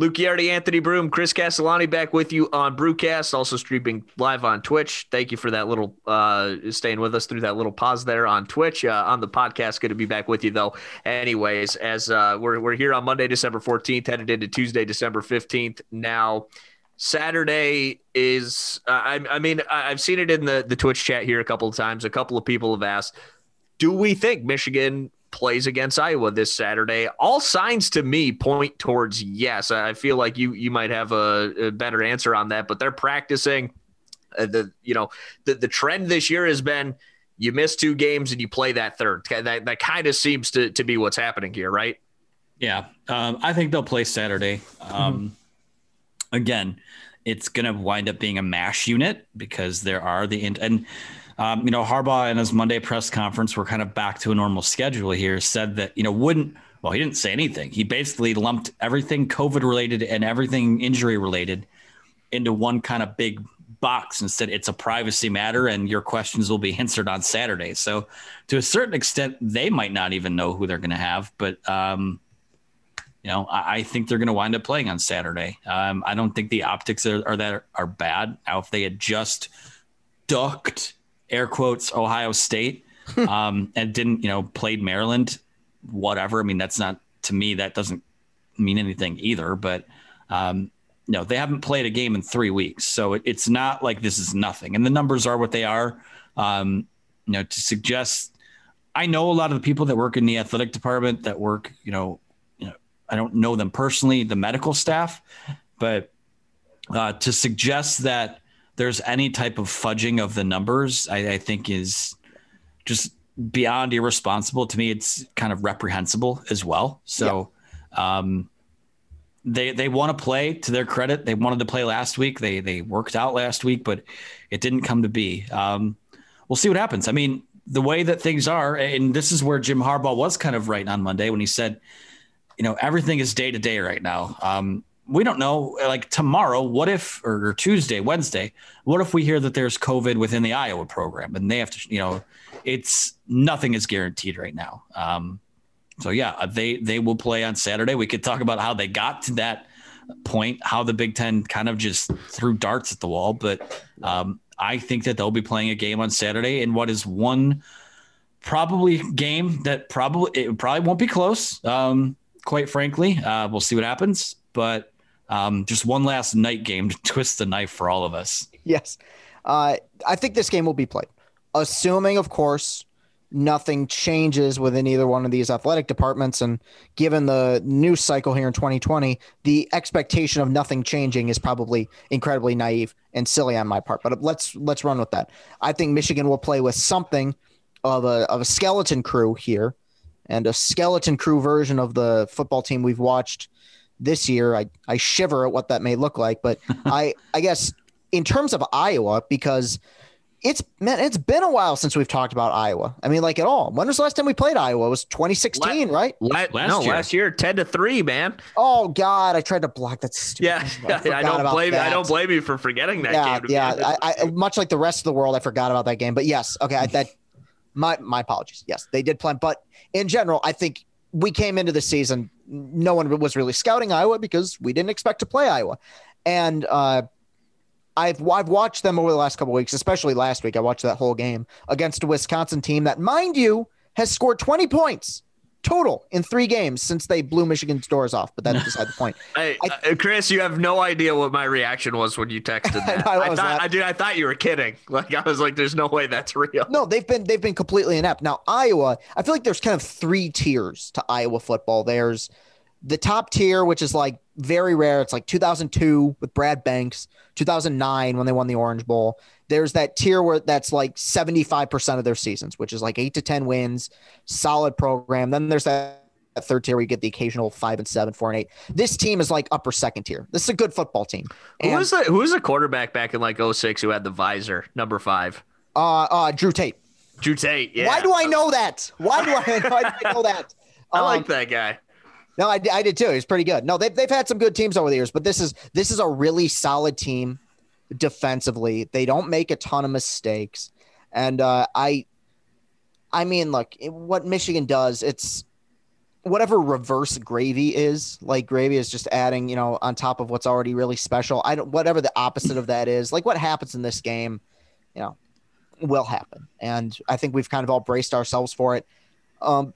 Luke Ghiardi, Anthony Broome, Chris Castellani back with you on Brewcast, also streaming live on Twitch. Thank you for that little uh, staying with us through that little pause there on Twitch. Uh, on the podcast, good to be back with you though. Anyways, as uh, we're we're here on Monday, December fourteenth, headed into Tuesday, December fifteenth. Now, Saturday is. Uh, I, I mean, I've seen it in the the Twitch chat here a couple of times. A couple of people have asked, "Do we think Michigan?" Plays against Iowa this Saturday. All signs to me point towards yes. I feel like you you might have a, a better answer on that, but they're practicing. Uh, the you know the the trend this year has been you miss two games and you play that third. That that kind of seems to to be what's happening here, right? Yeah, um, I think they'll play Saturday. Um, Again, it's going to wind up being a mash unit because there are the in- and um, you know Harbaugh in his Monday press conference, we're kind of back to a normal schedule here. Said that you know wouldn't well he didn't say anything. He basically lumped everything COVID related and everything injury related into one kind of big box and said it's a privacy matter and your questions will be answered on Saturday. So to a certain extent, they might not even know who they're going to have, but um, you know, I, think they're going to wind up playing on Saturday. Um, I don't think the optics are, are that are bad. Now, if they had just ducked air quotes Ohio State um, and didn't, you know, played Maryland, whatever. I mean, that's not to me that doesn't mean anything either. But um, no, they haven't played a game in three weeks, so it, it's not like this is nothing. And the numbers are what they are. Um, you know, to suggest, I know a lot of the people that work in the athletic department that work, you know, you know, I don't know them personally, the medical staff, but uh, to suggest that there's any type of fudging of the numbers, I, I think is just beyond irresponsible. To me, it's kind of reprehensible as well. So, um, they they want to play to their credit. They wanted to play last week. They they worked out last week, but it didn't come to be. Um, we'll see what happens. I mean, the way that things are, and this is where Jim Harbaugh was kind of right on Monday when he said, you know, everything is day to day right now. Um, we don't know. Like tomorrow, what if, or Tuesday, Wednesday, what if we hear that there's COVID within the Iowa program and they have to, you know, it's nothing is guaranteed right now. Um, so yeah, they they will play on Saturday. We could talk about how they got to that point, how the Big Ten kind of just threw darts at the wall. But um, I think that they'll be playing a game on Saturday in what is one probably game that probably it probably won't be close. Um, quite frankly, uh, we'll see what happens. But um, just one last night game to twist the knife for all of us. Yes, uh, I think this game will be played, assuming, of course, nothing changes within either one of these athletic departments. And given the news cycle here in 2020, the expectation of nothing changing is probably incredibly naive and silly on my part. But let's let's run with that. I think Michigan will play with something of a of a skeleton crew here, and a skeleton crew version of the football team we've watched this year. I I shiver at what that may look like, but I I guess in terms of Iowa because it's man, it's been a while since we've talked about Iowa. I mean, like at all. When was the last time we played Iowa? It was 2016, right? La- Last no, year. last year, ten to three, man. Oh God, I tried to block that. Stupid Yeah, I, forgot don't about blame I don't blame you for forgetting that yeah, game. to yeah. I, I, much like the rest of the world, I forgot about that game. But yes, okay, I, that my my apologies. Yes, they did play, but in general, I think we came into the season. No one was really scouting Iowa because we didn't expect to play Iowa, and uh, I've I've watched them over the last couple weeks, especially last week. I watched that whole game against a Wisconsin team that, mind you, has scored 20 points total in three games since they blew Michigan's doors off. But that's beside the point. Hey, I- uh, Chris, you have no idea what my reaction was when you texted that. I I, was thought, not- I did. I thought you were kidding. Like I was like, "There's no way that's real." No, they've been they've been completely inept. Now Iowa, I feel like there's kind of three tiers to Iowa football. There's the top tier, which is like very rare. It's like 2002 with Brad Banks, 2009 when they won the Orange Bowl. There's that tier where that's like 75% of their seasons, which is like eight to 10 wins, solid program. Then there's that, third tier where you get the occasional five and seven, four and eight. This team is like upper second tier. This is a good football team. Who was the Who was the quarterback back in like 06 who had the visor number five? uh, uh, Drew Tate. Drew Tate. Yeah. Why do I know that? Why do I, why do I know that? I Um, like that guy. No, I, I did too. He's pretty good. No, they've, they've had some good teams over the years, but this is this is a really solid team defensively. They don't make a ton of mistakes, and uh, I, I mean, look, what Michigan does, it's whatever reverse gravy is. Like gravy is just adding, you know, on top of what's already really special. I don't whatever the opposite of that is. Like what happens in this game, you know, will happen, and I think we've kind of all braced ourselves for it. Um,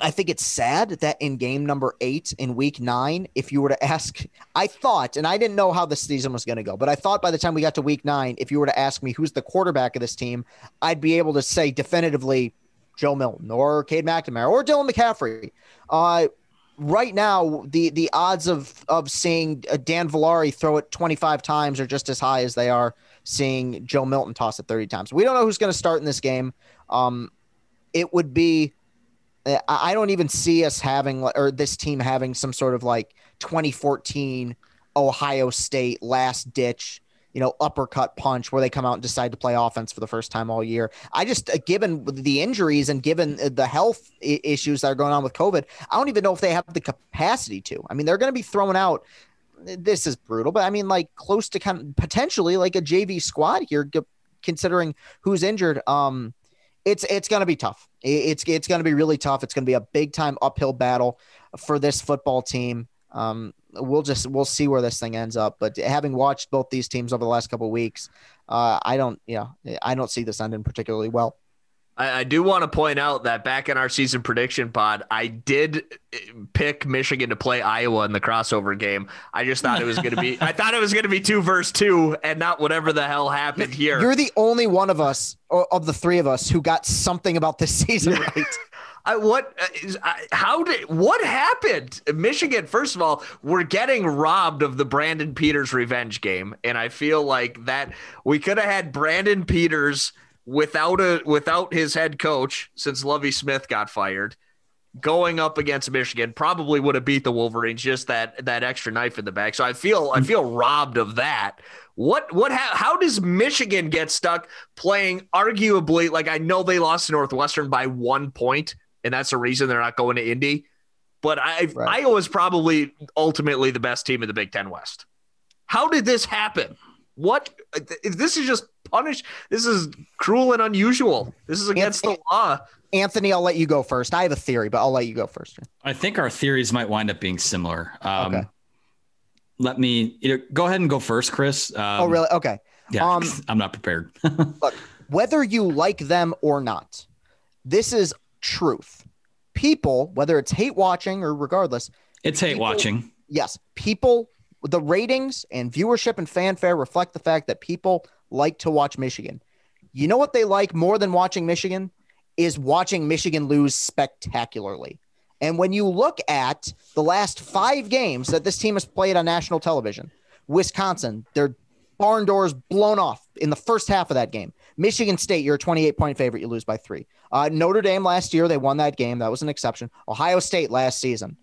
I think it's sad that in game number eight in week nine, if you were to ask, I thought, and I didn't know how the season was going to go, but I thought by the time we got to week nine, if you were to ask me who's the quarterback of this team, I'd be able to say definitively Joe Milton or Cade McNamara or Dylan McCaffrey. Uh, right now, the the odds of of seeing uh, Dan Villari throw it 25 times are just as high as they are seeing Joe Milton toss it 30 times. We don't know who's going to start in this game. Um, it would be I I don't even see us having or this team having some sort of like 2014 Ohio State last ditch, you know, uppercut punch where they come out and decide to play offense for the first time all year. I just, uh, given the injuries and given uh, the health issues that are going on with COVID, I don't even know if they have the capacity to. I mean, they're going to be throwing out. This is brutal, but I mean, like close to kind of potentially like a JV squad here, considering who's injured. Um, it's it's going to be tough. It's it's going to be really tough. It's going to be a big time uphill battle for this football team. Um, we'll just we'll see where this thing ends up. But having watched both these teams over the last couple weeks, uh, I don't you know I don't see this ending particularly well. I, I do want to point out that back in our season prediction pod, I did uh, pick Michigan to play Iowa in the crossover game. I just thought it was going to be, I thought it was going to be two versus two, and not whatever the hell happened here. You're the only one of us or of the three of us who got something about this season right. I, what uh, I, how did what happened michigan first of all we're getting robbed of the brandon peters revenge game and i feel like that we could have had brandon peters without a without his head coach since Lovie Smith got fired going up against michigan probably would have beat the wolverines just that that extra knife in the back so i feel i feel robbed of that what what how, how does michigan get stuck playing arguably like i know they lost to northwestern by one point and that's the reason they're not going to Indy. but I Right. Iowa's probably ultimately the best team in the Big Ten West. How did this happen? What if this is just punish? This is cruel and unusual. This is against the law. Anthony, I'll let you go first. I have a theory, but I'll let you go first. I think our theories might wind up being similar. Um, Okay. Let me you know, go ahead and go first, Chris. Um, oh, really? Okay. Yeah, Um, I'm not prepared. Look, whether you like them or not, this is truth. People, whether it's hate watching or regardless, it's hate people- watching. yes, people, the ratings and viewership and fanfare reflect the fact that people like to watch Michigan. You know what they like more than watching Michigan is watching Michigan lose spectacularly. And when you look at the last five games that this team has played on national television, Wisconsin, their barn doors blown off in the first half of that game. Michigan State, you're a 28 point favorite, you lose by three. Uh, Notre Dame last year, they won that game. That was an exception. Ohio State last season,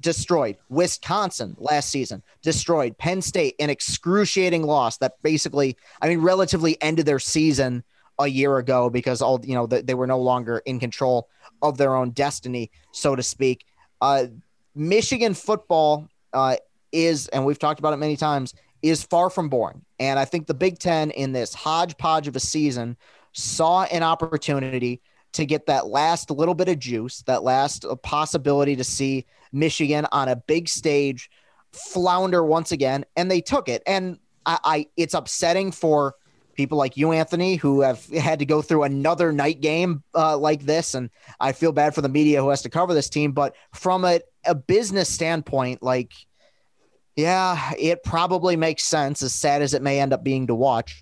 destroyed. Wisconsin last season, destroyed. Penn State, an excruciating loss that basically, I mean, relatively ended their season a year ago because all, you know, th- they were no longer in control of their own destiny, so to speak. Uh, Michigan football uh, is, and we've talked about it many times, is far from boring. And I think the Big Ten in this hodgepodge of a season saw an opportunity to get that last little bit of juice, that last uh, possibility to see Michigan on a big stage flounder once again, and they took it. And I, I it's upsetting for people like you, Anthony, who have had to go through another night game uh, like this, and I feel bad for the media who has to cover this team. But from a, a business standpoint, like, yeah, it probably makes sense, as sad as it may end up being to watch.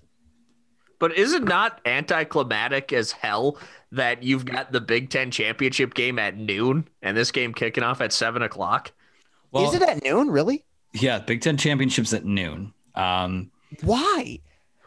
But is it not anticlimactic as hell that you've got the Big Ten championship game at noon and this game kicking off at seven o'clock? Well, Is it at noon? Really? yeah, Big Ten championships at noon. Um, Why?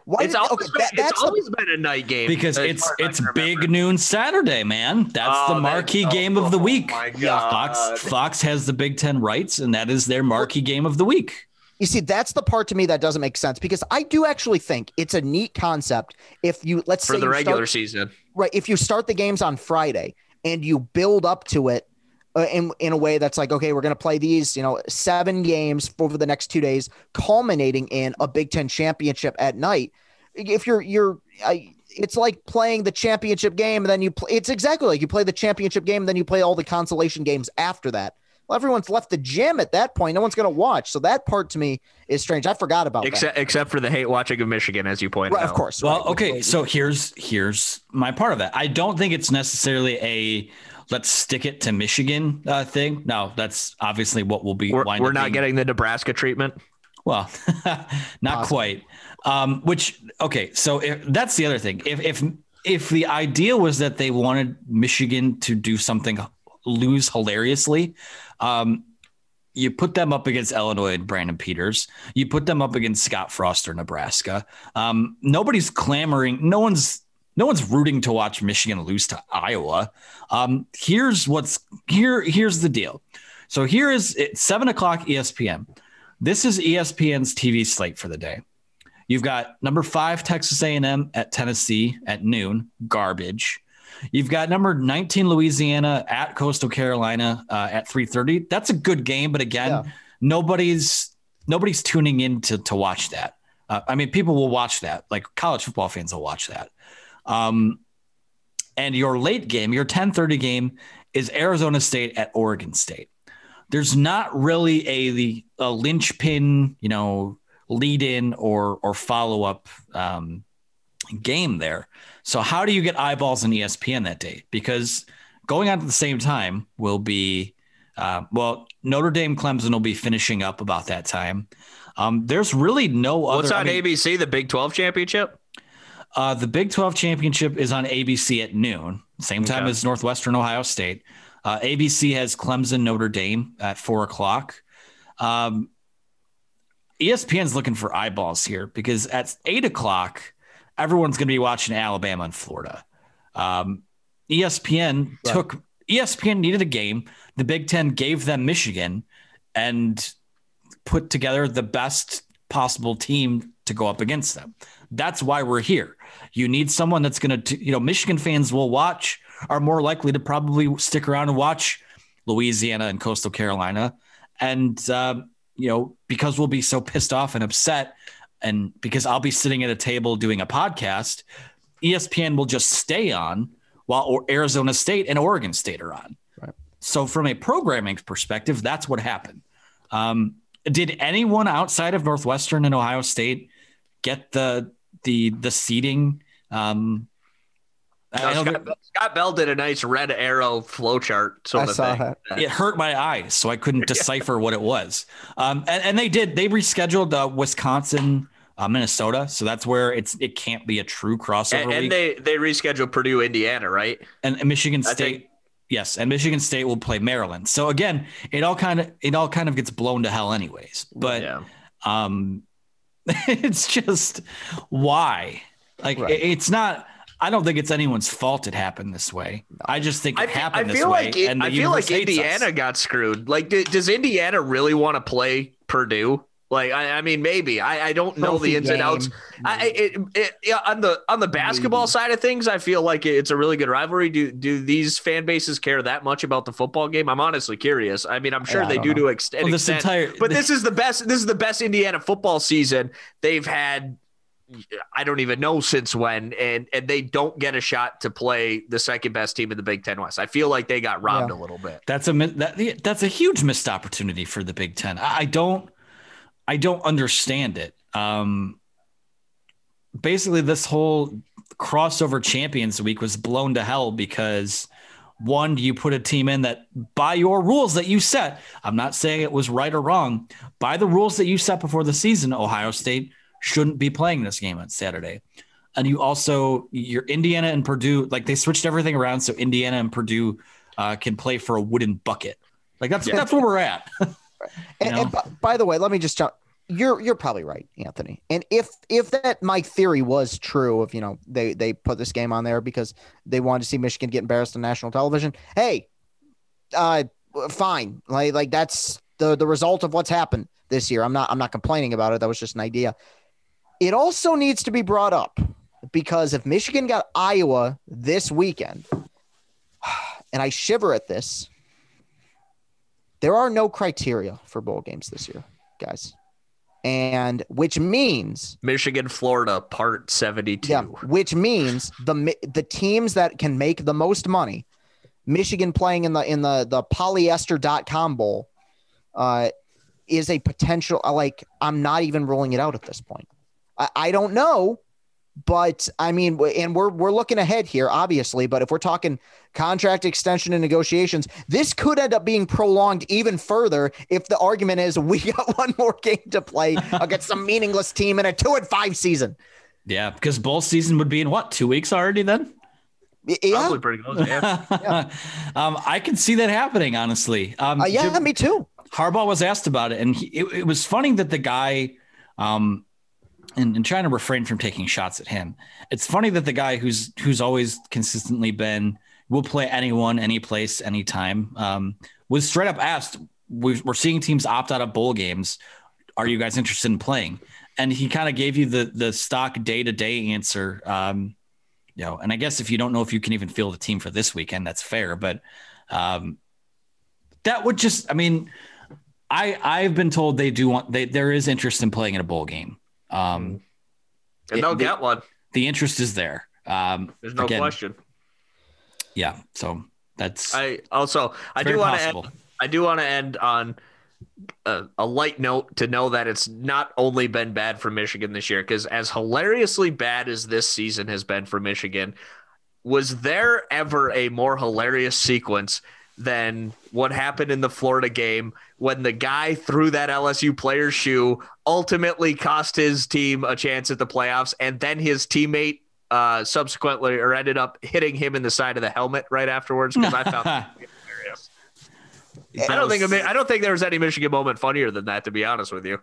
Why? It's did- always, okay, been, that- it's that's the- been a night game because it's far as I it's big noon Saturday, man. That's Oh, the marquee oh, game of the oh week. my Fox Fox has the Big Ten rights, and that is their marquee game of the week. You see, that's the part to me that doesn't make sense because I do actually think it's a neat concept. If you let's say for say the regular start, season. right, if you start the games on Friday and you build up to it uh, in in a way that's like, okay, we're going to play these, you know, seven games over the next two days, culminating in a Big Ten championship at night. If you're you're, I, it's like playing the championship game and then you play. It's exactly like you play the championship game and then you play all the consolation games after that. Well, everyone's left the gym at that point. No one's going to watch. So that part to me is strange. I forgot about that. Except except for the hate watching of Michigan, as you pointed Right, out. of course. Well, right. okay, so here's here's my part of that. I don't think it's necessarily a let's stick it to Michigan uh, thing. No, that's obviously what will be. We're, we're not being- getting the Nebraska treatment. Well, not Possible. quite. Um, which okay, so if, that's the other thing. If if if the idea was that they wanted Michigan to do something lose hilariously, um, you put them up against Illinois and Brandon Peters. You put them up against Scott Frost or Nebraska. Um, nobody's clamoring. No one's no one's rooting to watch Michigan lose to Iowa. Um, here's what's here. Here's the deal. So here is it's seven o'clock ESPN. This is ESPN's TV slate for the day. You've got number five Texas A&M at Tennessee at noon, garbage. You've got number 19 Louisiana at Coastal Carolina uh, at 3:30. That's a good game, but again, Yeah. nobody's nobody's tuning in to to watch that. Uh, I mean, people will watch that. Like college football fans will watch that. Um, and your late game, your 10:30 game, is Arizona State at Oregon State. There's not really a the a linchpin, you know, lead in or or follow up um, game there. So how do you get eyeballs on ESPN that day? Because going on at the same time will be uh, well, Notre Dame Clemson will be finishing up about that time. Um, there's really no What's other. I on mean, ABC? The Big Twelve championship. uh, the Big 12 championship is on ABC at noon, same time Okay. as Northwestern Ohio State. Uh, ABC has Clemson Notre Dame at four o'clock. Um, ESPN's looking for eyeballs here because at eight o'clock, everyone's going to be watching Alabama and Florida. Um, ESPN Right. took ESPN needed a game. The Big Ten gave them Michigan and put together the best possible team to go up against them. That's why we're here. You need someone that's going to, you know, Michigan fans will watch, are more likely to probably stick around and watch Louisiana and Coastal Carolina, and uh, you know because we'll be so pissed off and upset, and because I'll be sitting at a table doing a podcast, ESPN will just stay on while Arizona State and Oregon State are on. Right. So from a programming perspective, that's what happened. Um, did anyone outside of Northwestern and Ohio State get the the the seating? Um, no, Scott, Scott, Bell did a nice red arrow flowchart sort I of saw thing. That. It hurt my eyes, so I couldn't decipher what it was. Um, and, and, they did. They rescheduled uh, Wisconsin, uh, Minnesota, so that's where it's it can't be a true crossover. And, and they they reschedule Purdue, Indiana, right? And, and Michigan State. think- Yes, and Michigan State will play Maryland. So again, it all kind of it all kind of gets blown to hell anyways. But yeah. um it's just why? Like Right. it- it's not I don't think it's anyone's fault it happened this way. I just think it I, happened I this feel way. like it, and I feel like hates us. Indiana got screwed. Like, d- does Indiana really want to play Purdue? Like, I, I mean, maybe. I, I don't know Trophy the ins and outs. I, it, it, yeah, on the on the basketball side of things, I feel like it's a really good rivalry. Do do these fan bases care that much about the football game? I'm honestly curious. I mean, I'm sure Yeah, they don't know. to ex- an Well, this extent, entire- but this is the best. This is the best Indiana football season they've had. I don't even know since when, and and they don't get a shot to play the second best team in the Big Ten West. I feel like they got robbed a little bit. That's a that, that's a huge missed opportunity for the Big Ten. I, I don't I don't understand it. Um, basically, this whole crossover Champions Week was blown to hell because one, you put a team in that by your rules that you set. I'm not saying it was right or wrong. By the rules that you set before the season, Ohio State shouldn't be playing this game on Saturday. And you also your Indiana and Purdue, like they switched everything around so Indiana and Purdue uh, can play for a wooden bucket. Like that's that's where we're at. And, and by, by the way, let me just jump. You're you're probably right, Anthony. And if if that my theory was true, of you know they they put this game on there because they wanted to see Michigan get embarrassed on national television. Hey, uh, fine. Like like that's the the result of what's happened this year. I'm not I'm not complaining about it. That was just an idea. It also needs to be brought up because if Michigan got Iowa this weekend, and I shiver at this, there are no criteria for bowl games this year, guys. And which means, Michigan, Florida, part 72. yeah, which means the the teams that can make the most money, Michigan playing in the in the the polyester.com bowl, uh, is a potential. Like I'm not even ruling it out at this point. I, I don't know, but I mean, and we're we're looking ahead here, obviously. But if we're talking contract extension and negotiations, this could end up being prolonged even further if the argument is we got one more game to play against some meaningless team in a two and five season. yeah, because bowl season would be in what two weeks already then. Y- Yeah, Probably pretty close. Yeah. um, I can see that happening, honestly. Um, Uh, yeah, Jim- me too. Harbaugh was asked about it, and he, it, it was funny that the guy, um, and, and trying to refrain from taking shots at him. It's funny that the guy who's who's always consistently been will play anyone, any place, anytime, um, was straight up asked. We've, we're seeing teams opt out of bowl games. Are you guys interested in playing? And he kind of gave you the the stock day to day answer. Um, you know, and I guess if you don't know if you can even field a team for this weekend, that's fair. But um, that would just, I mean, I I've been told they do want they there is interest in playing in a bowl game. Um, And they'll It- get one. the interest is there. Um, There's no again, question. Yeah, so that's I also I do want to end, I do want to end on a, a light note to know that it's not only been bad for Michigan this year because as hilariously bad as this season has been for Michigan, was there ever a more hilarious sequence than what happened in the Florida game when the guy threw that LSU player's shoe ultimately cost his team a chance at the playoffs and then his teammate uh, subsequently or ended up hitting him in the side of the helmet right afterwards because I found that hilarious. I don't think I don't think there was any Michigan moment funnier than that to be honest with you.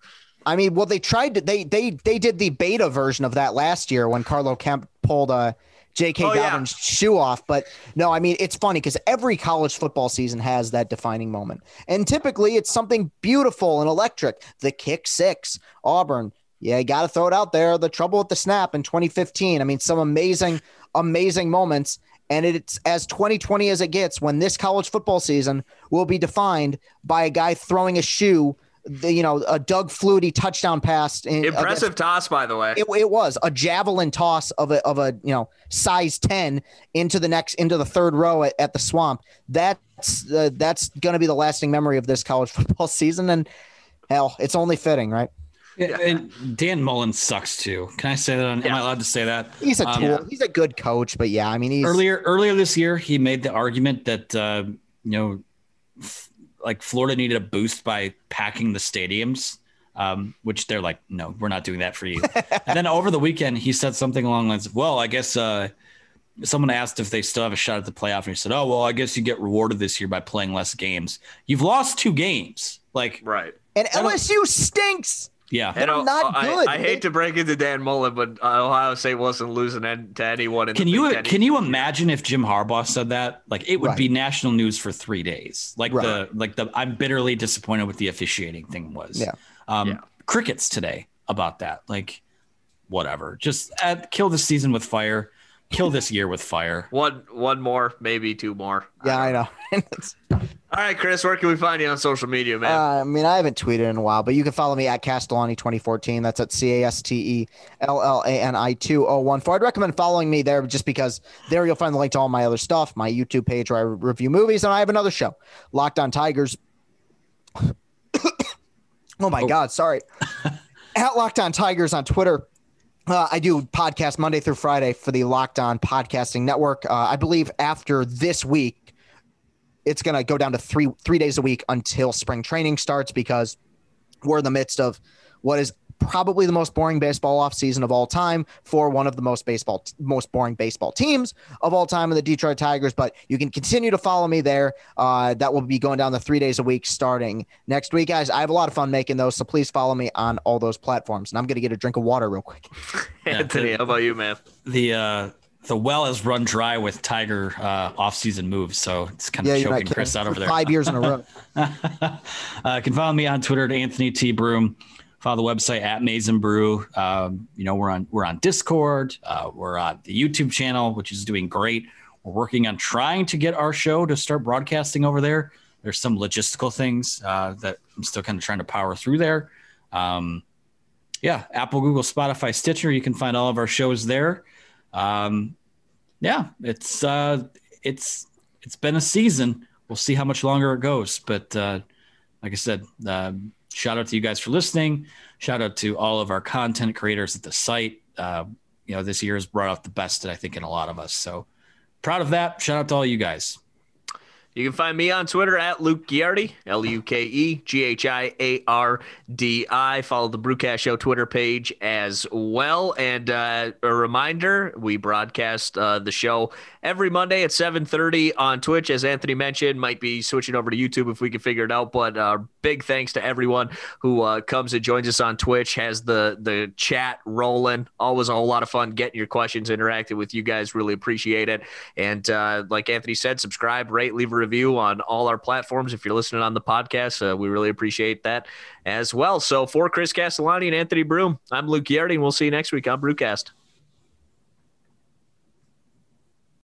I mean, well, they tried to they they they did the beta version of that last year when Carlo Kemp pulled uh J.K. Oh, yeah. Shoe off. But no, I mean, it's funny because every college football season has that defining moment, and typically it's something beautiful and electric. The kick six, Auburn. Yeah, you got to throw it out there. The trouble with the snap in 2015. I mean, some amazing, amazing moments. And it's as 2020 as it gets when this college football season will be defined by a guy throwing a shoe, the, you know, a Doug Flutie touchdown pass. In, Impressive against- toss, by the way. it, it was a javelin toss of a of a you know size 10 into the next into the third row at, at the swamp that's uh, that's going to be the lasting memory of this college football season and hell it's only fitting right Yeah, and Dan Mullen sucks too. Can I say that? Am I allowed to say that? he's a Um, tool he's a good coach but yeah i mean he's earlier earlier this year he made the argument that uh, you know f- like Florida needed a boost by packing the stadiums um, which they're like no we're not doing that for you. And then over the weekend he said something along the lines of well I guess uh, someone asked if they still have a shot at the playoff. And he said oh well I guess you get rewarded this year by playing less games. You've lost two games. Like right. and lsu stinks yeah They're And, uh, not I, good. I hate to break into Dan Mullen, but uh, Ohio State wasn't losing an- to anyone. In Can the you Big can you imagine if Jim Harbaugh said that? Like it would Right. be national news for three days. Like Right. the like the I'm bitterly disappointed with the officiating thing was. Yeah. Um, Yeah. Crickets today about that. Like whatever. Just add, kill the season with fire. Kill this year with fire. One, one more, maybe two more. yeah i know All right, Chris, where can we find you on social media, man? Uh, I mean, I haven't tweeted in a while, but you can follow me at Castellani 2014. That's at C A S T E L L A N I 2014. I'd recommend following me there just because there you'll find the link to all my other stuff, my YouTube page where I review movies, and I have another show, Locked on Tigers. oh my God, sorry. at Locked on Tigers on Twitter. Uh, I do podcast Monday through Friday for the Locked On Podcasting Network. Uh, I believe after this week, it's going to go down to three three days a week until spring training starts because we're in the midst of what is probably the most boring baseball offseason of all time for one of the most baseball most boring baseball teams of all time in the Detroit Tigers but you can continue to follow me there uh, that will be going down the three days a week starting next week guys I have a lot of fun making those so please follow me on all those platforms and I'm gonna get a drink of water real quick Anthony, how about you, man? The uh the well has run dry with Tiger uh off-season moves, so it's kind yeah of you're choking Chris out over there. five years in a row uh, you can follow me on Twitter at Anthony T Broome. Follow the website at Maize n Brew. Um, you know we're on we're on Discord. Uh, we're on the YouTube channel, which is doing great. We're working on trying to get our show to start broadcasting over there. There's some logistical things uh, that I'm still kind of trying to power through there. Um, yeah, Apple, Google, Spotify, Stitcher. You can find all of our shows there. Um, yeah, it's uh, it's it's been a season. We'll see how much longer it goes, but uh, like I said, uh, shout out to you guys for listening. Shout out to all of our content creators at the site. Uh, you know, this year has brought out the best, that I think, in a lot of us. So proud of that. Shout out to all you guys. You can find me on Twitter at Luke Ghiardi, L U K E G H I A R D I. Follow the Brewcast Show Twitter page as well. And uh, a reminder, we broadcast uh, the show every Monday at 7.30 on Twitch. As Anthony mentioned, might be switching over to YouTube if we can figure it out. But uh, big thanks to everyone who uh, comes and joins us on Twitch, has the, the chat rolling. Always a whole lot of fun getting your questions interacting with you guys. Really appreciate it. And uh, like Anthony said, subscribe, rate, leave a review on all our platforms. If you're listening on the podcast, uh, we really appreciate that as well. So for Chris Castellani and Anthony Broome, I'm Luke Ghiardi, and we'll see you next week on Brewcast.